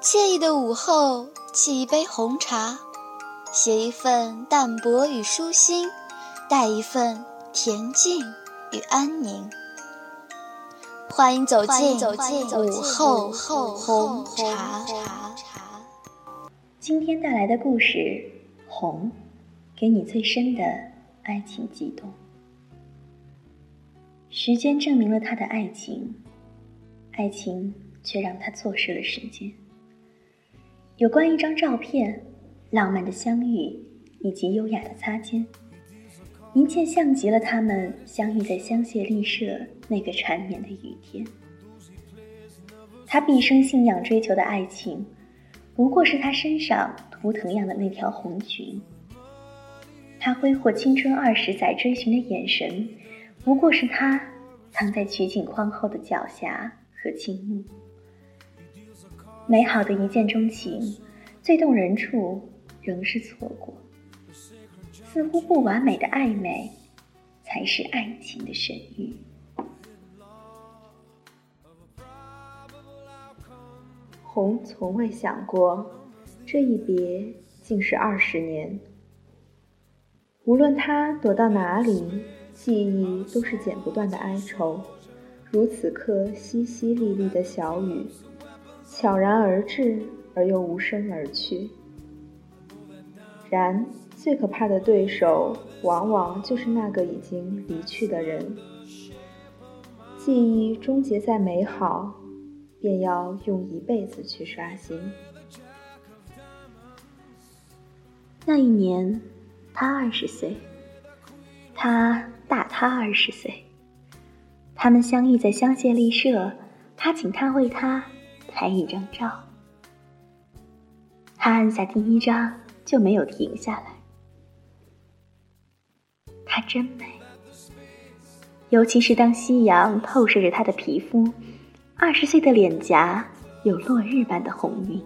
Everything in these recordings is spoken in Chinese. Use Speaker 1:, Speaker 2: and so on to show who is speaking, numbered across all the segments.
Speaker 1: 惬意的午后，沏一杯红茶，写一份淡泊与舒心，带一份恬静与安宁。欢迎走进午后红茶。
Speaker 2: 今天带来的故事《红》，给你最深的爱情悸动。时间证明了他的爱情，爱情却让他错失了时间。有关一张照片，浪漫的相遇以及优雅的擦肩，一切像极了他们相遇在香榭丽舍那个缠绵的雨天。他毕生信仰追求的爱情，不过是他身上图腾样的那条红裙。他挥霍青春二十载追寻的眼神。不过是他藏在取景框后的狡黠和倾慕。美好的一见钟情，最动人处仍是错过。似乎不完美的暧昧，才是爱情的神谕。
Speaker 3: 红从未想过，这一别竟是二十年。无论他躲到哪里。记忆都是剪不断的哀愁，如此刻淅淅沥沥的小雨，悄然而至，而又无声而去。然最可怕的对手，往往就是那个已经离去的人。记忆终结在美好，便要用一辈子去刷新。
Speaker 2: 那一年，他二十岁，他。大他二十岁，他们相遇在香榭丽舍，他请他为他拍一张照。他按下第一张就没有停下来。她真美，尤其是当夕阳透射着她的皮肤，二十岁的脸颊有落日般的红晕。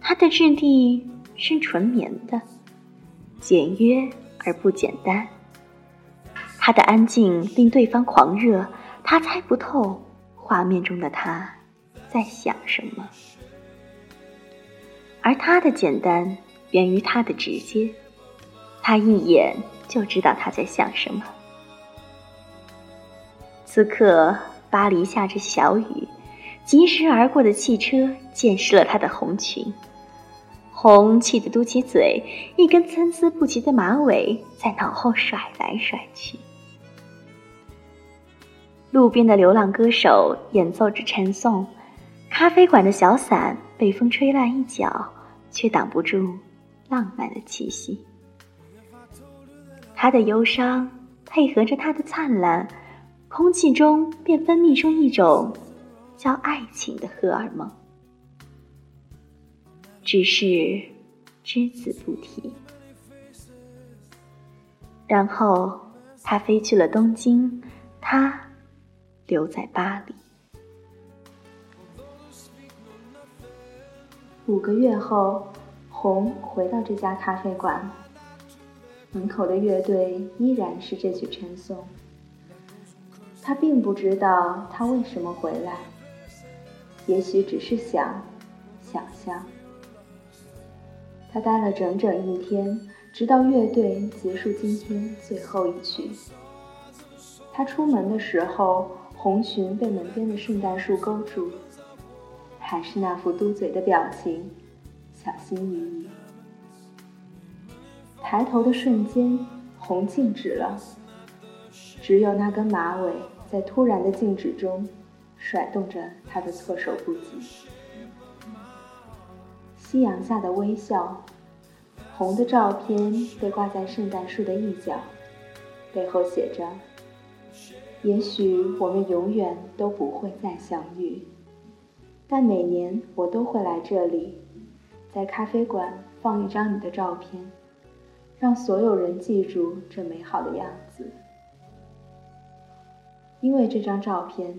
Speaker 2: 她的质地是纯棉的，简约。而不简单。他的安静令对方狂热，他猜不透画面中的他在想什么，而他的简单源于他的直接，他一眼就知道他在想什么。此刻，巴黎下着小雨，疾驰而过的汽车溅湿了他的红裙。红气得嘟起嘴，一根参差不齐的马尾在脑后甩来甩去。路边的流浪歌手演奏着陈颂，咖啡馆的小伞被风吹烂一角，却挡不住浪漫的气息。他的忧伤配合着他的灿烂，空气中便分泌出一种叫爱情的荷尔蒙。只是只字不提。然后他飞去了东京，他留在巴黎。
Speaker 3: 五个月后，红回到这家咖啡馆，门口的乐队依然是这曲陈颂。他并不知道他为什么回来，也许只是想，想象。他待了整整一天，直到乐队结束今天最后一曲。他出门的时候，红裙被门边的圣诞树勾住，还是那副嘟嘴的表情，小心翼翼。抬头的瞬间，红静止了，只有那根马尾在突然的静止中，甩动着他的措手不及。夕阳下的微笑，红的照片被挂在圣诞树的一角，背后写着：“也许我们永远都不会再相遇，但每年我都会来这里，在咖啡馆放一张你的照片，让所有人记住这美好的样子。因为这张照片，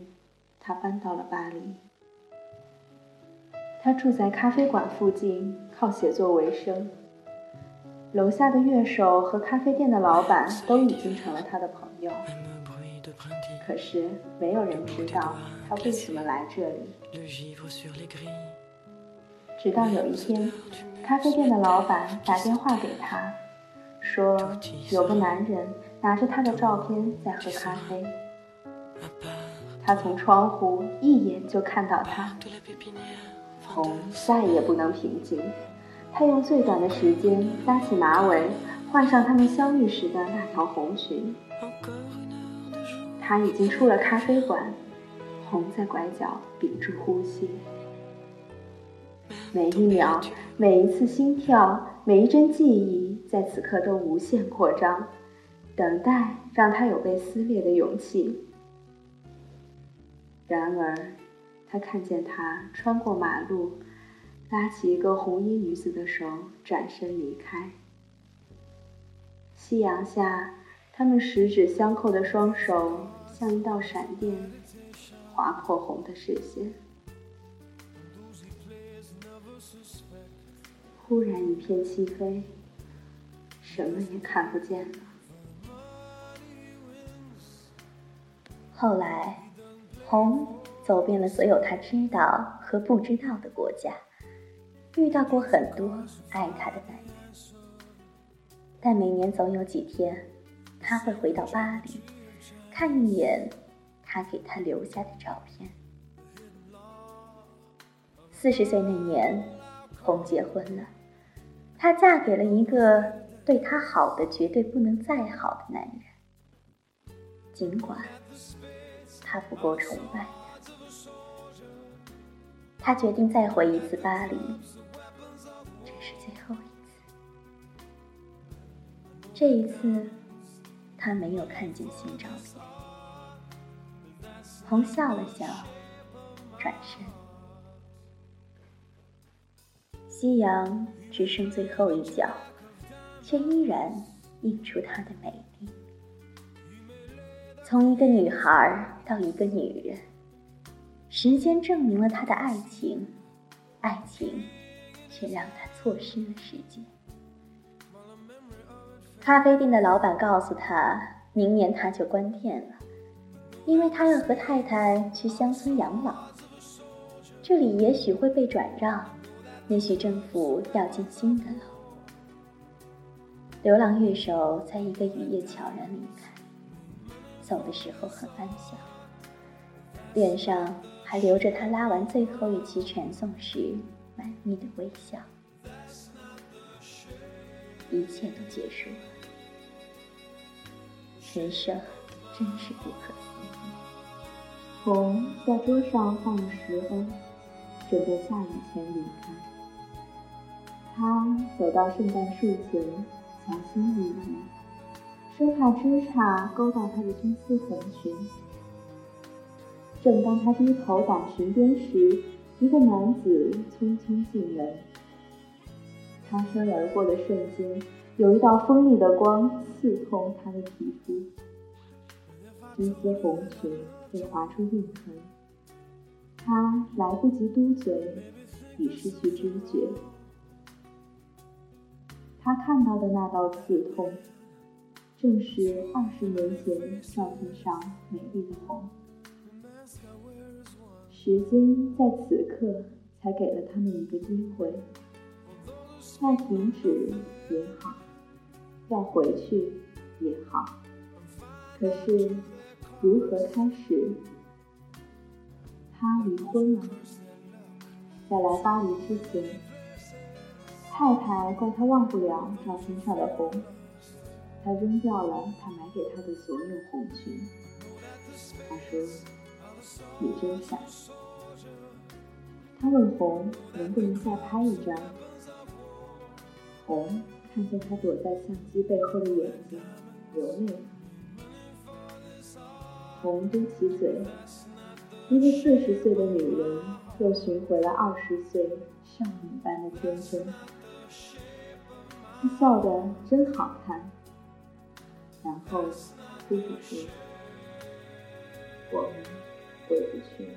Speaker 3: 他搬到了巴黎。”他住在咖啡馆附近，靠写作为生。楼下的乐手和咖啡店的老板都已经成了他的朋友。可是没有人知道他为什么来这里。直到有一天，咖啡店的老板打电话给他，说有个男人拿着他的照片在喝咖啡。他从窗户一眼就看到他，红再也不能平静。他用最短的时间拉起马尾，换上他们相遇时的那条红裙。他已经出了咖啡馆，红在拐角屏住呼吸。每一秒，每一次心跳，每一帧记忆，在此刻都无限扩张，等待让他有被撕裂的勇气。然而，他看见他穿过马路，拉起一个红衣女子的手，转身离开。夕阳下，他们十指相扣的双手，像一道闪电，划破红的视线。忽然一片漆黑，什么也看不见了。
Speaker 2: 后来，红走遍了所有他知道和不知道的国家，遇到过很多爱他的男人。但每年总有几天，他会回到巴黎，看一眼他给他留下的照片。四十岁那年。红结婚了，她嫁给了一个对她好的绝对不能再好的男人。尽管他不够崇拜她，他决定再回一次巴黎，这是最后一次。这一次。他没有看见新照片。红笑了笑，转身。夕阳只剩最后一角，却依然映出她的美丽。从一个女孩到一个女人，时间证明了她的爱情，爱情却让她错失了时间。咖啡店的老板告诉他，明年他就关店了，因为他要和太太去乡村养老，这里也许会被转让。也许政府要建新的楼。流浪乐手在一个雨夜悄然离开，走的时候很安详，脸上还留着他拉完最后一期全颂时满意的微笑。一切都结束了，人生真是不可思议。
Speaker 3: 红在桌上放了十欧，准备下雨前离开。他走到圣诞树前，小心翼翼，生怕枝杈勾到他的真丝红裙。正当他低头打裙边时，一个男子匆匆进门。擦身而过的瞬间，有一道锋利的光刺痛他的皮肤，真丝红裙被划出印痕。他来不及嘟嘴，已失去知觉。他看到的那道刺痛，正是二十年前照片上美丽的红。时间在此刻才给了他们一个机会，要停止也好，要回去也好，可是如何开始？他离婚了，在来巴黎之前。太太怪他忘不了照片上的红，他扔掉了他买给他的所有红裙。他说：“你真傻。”他问红能不能再拍一张。红看见他躲在相机背后的眼睛，流泪。红嘟起嘴，一个四十岁的女人又寻回了二十岁少女般的天真。他笑得真好看，然后哭着说：“我们回不去了。”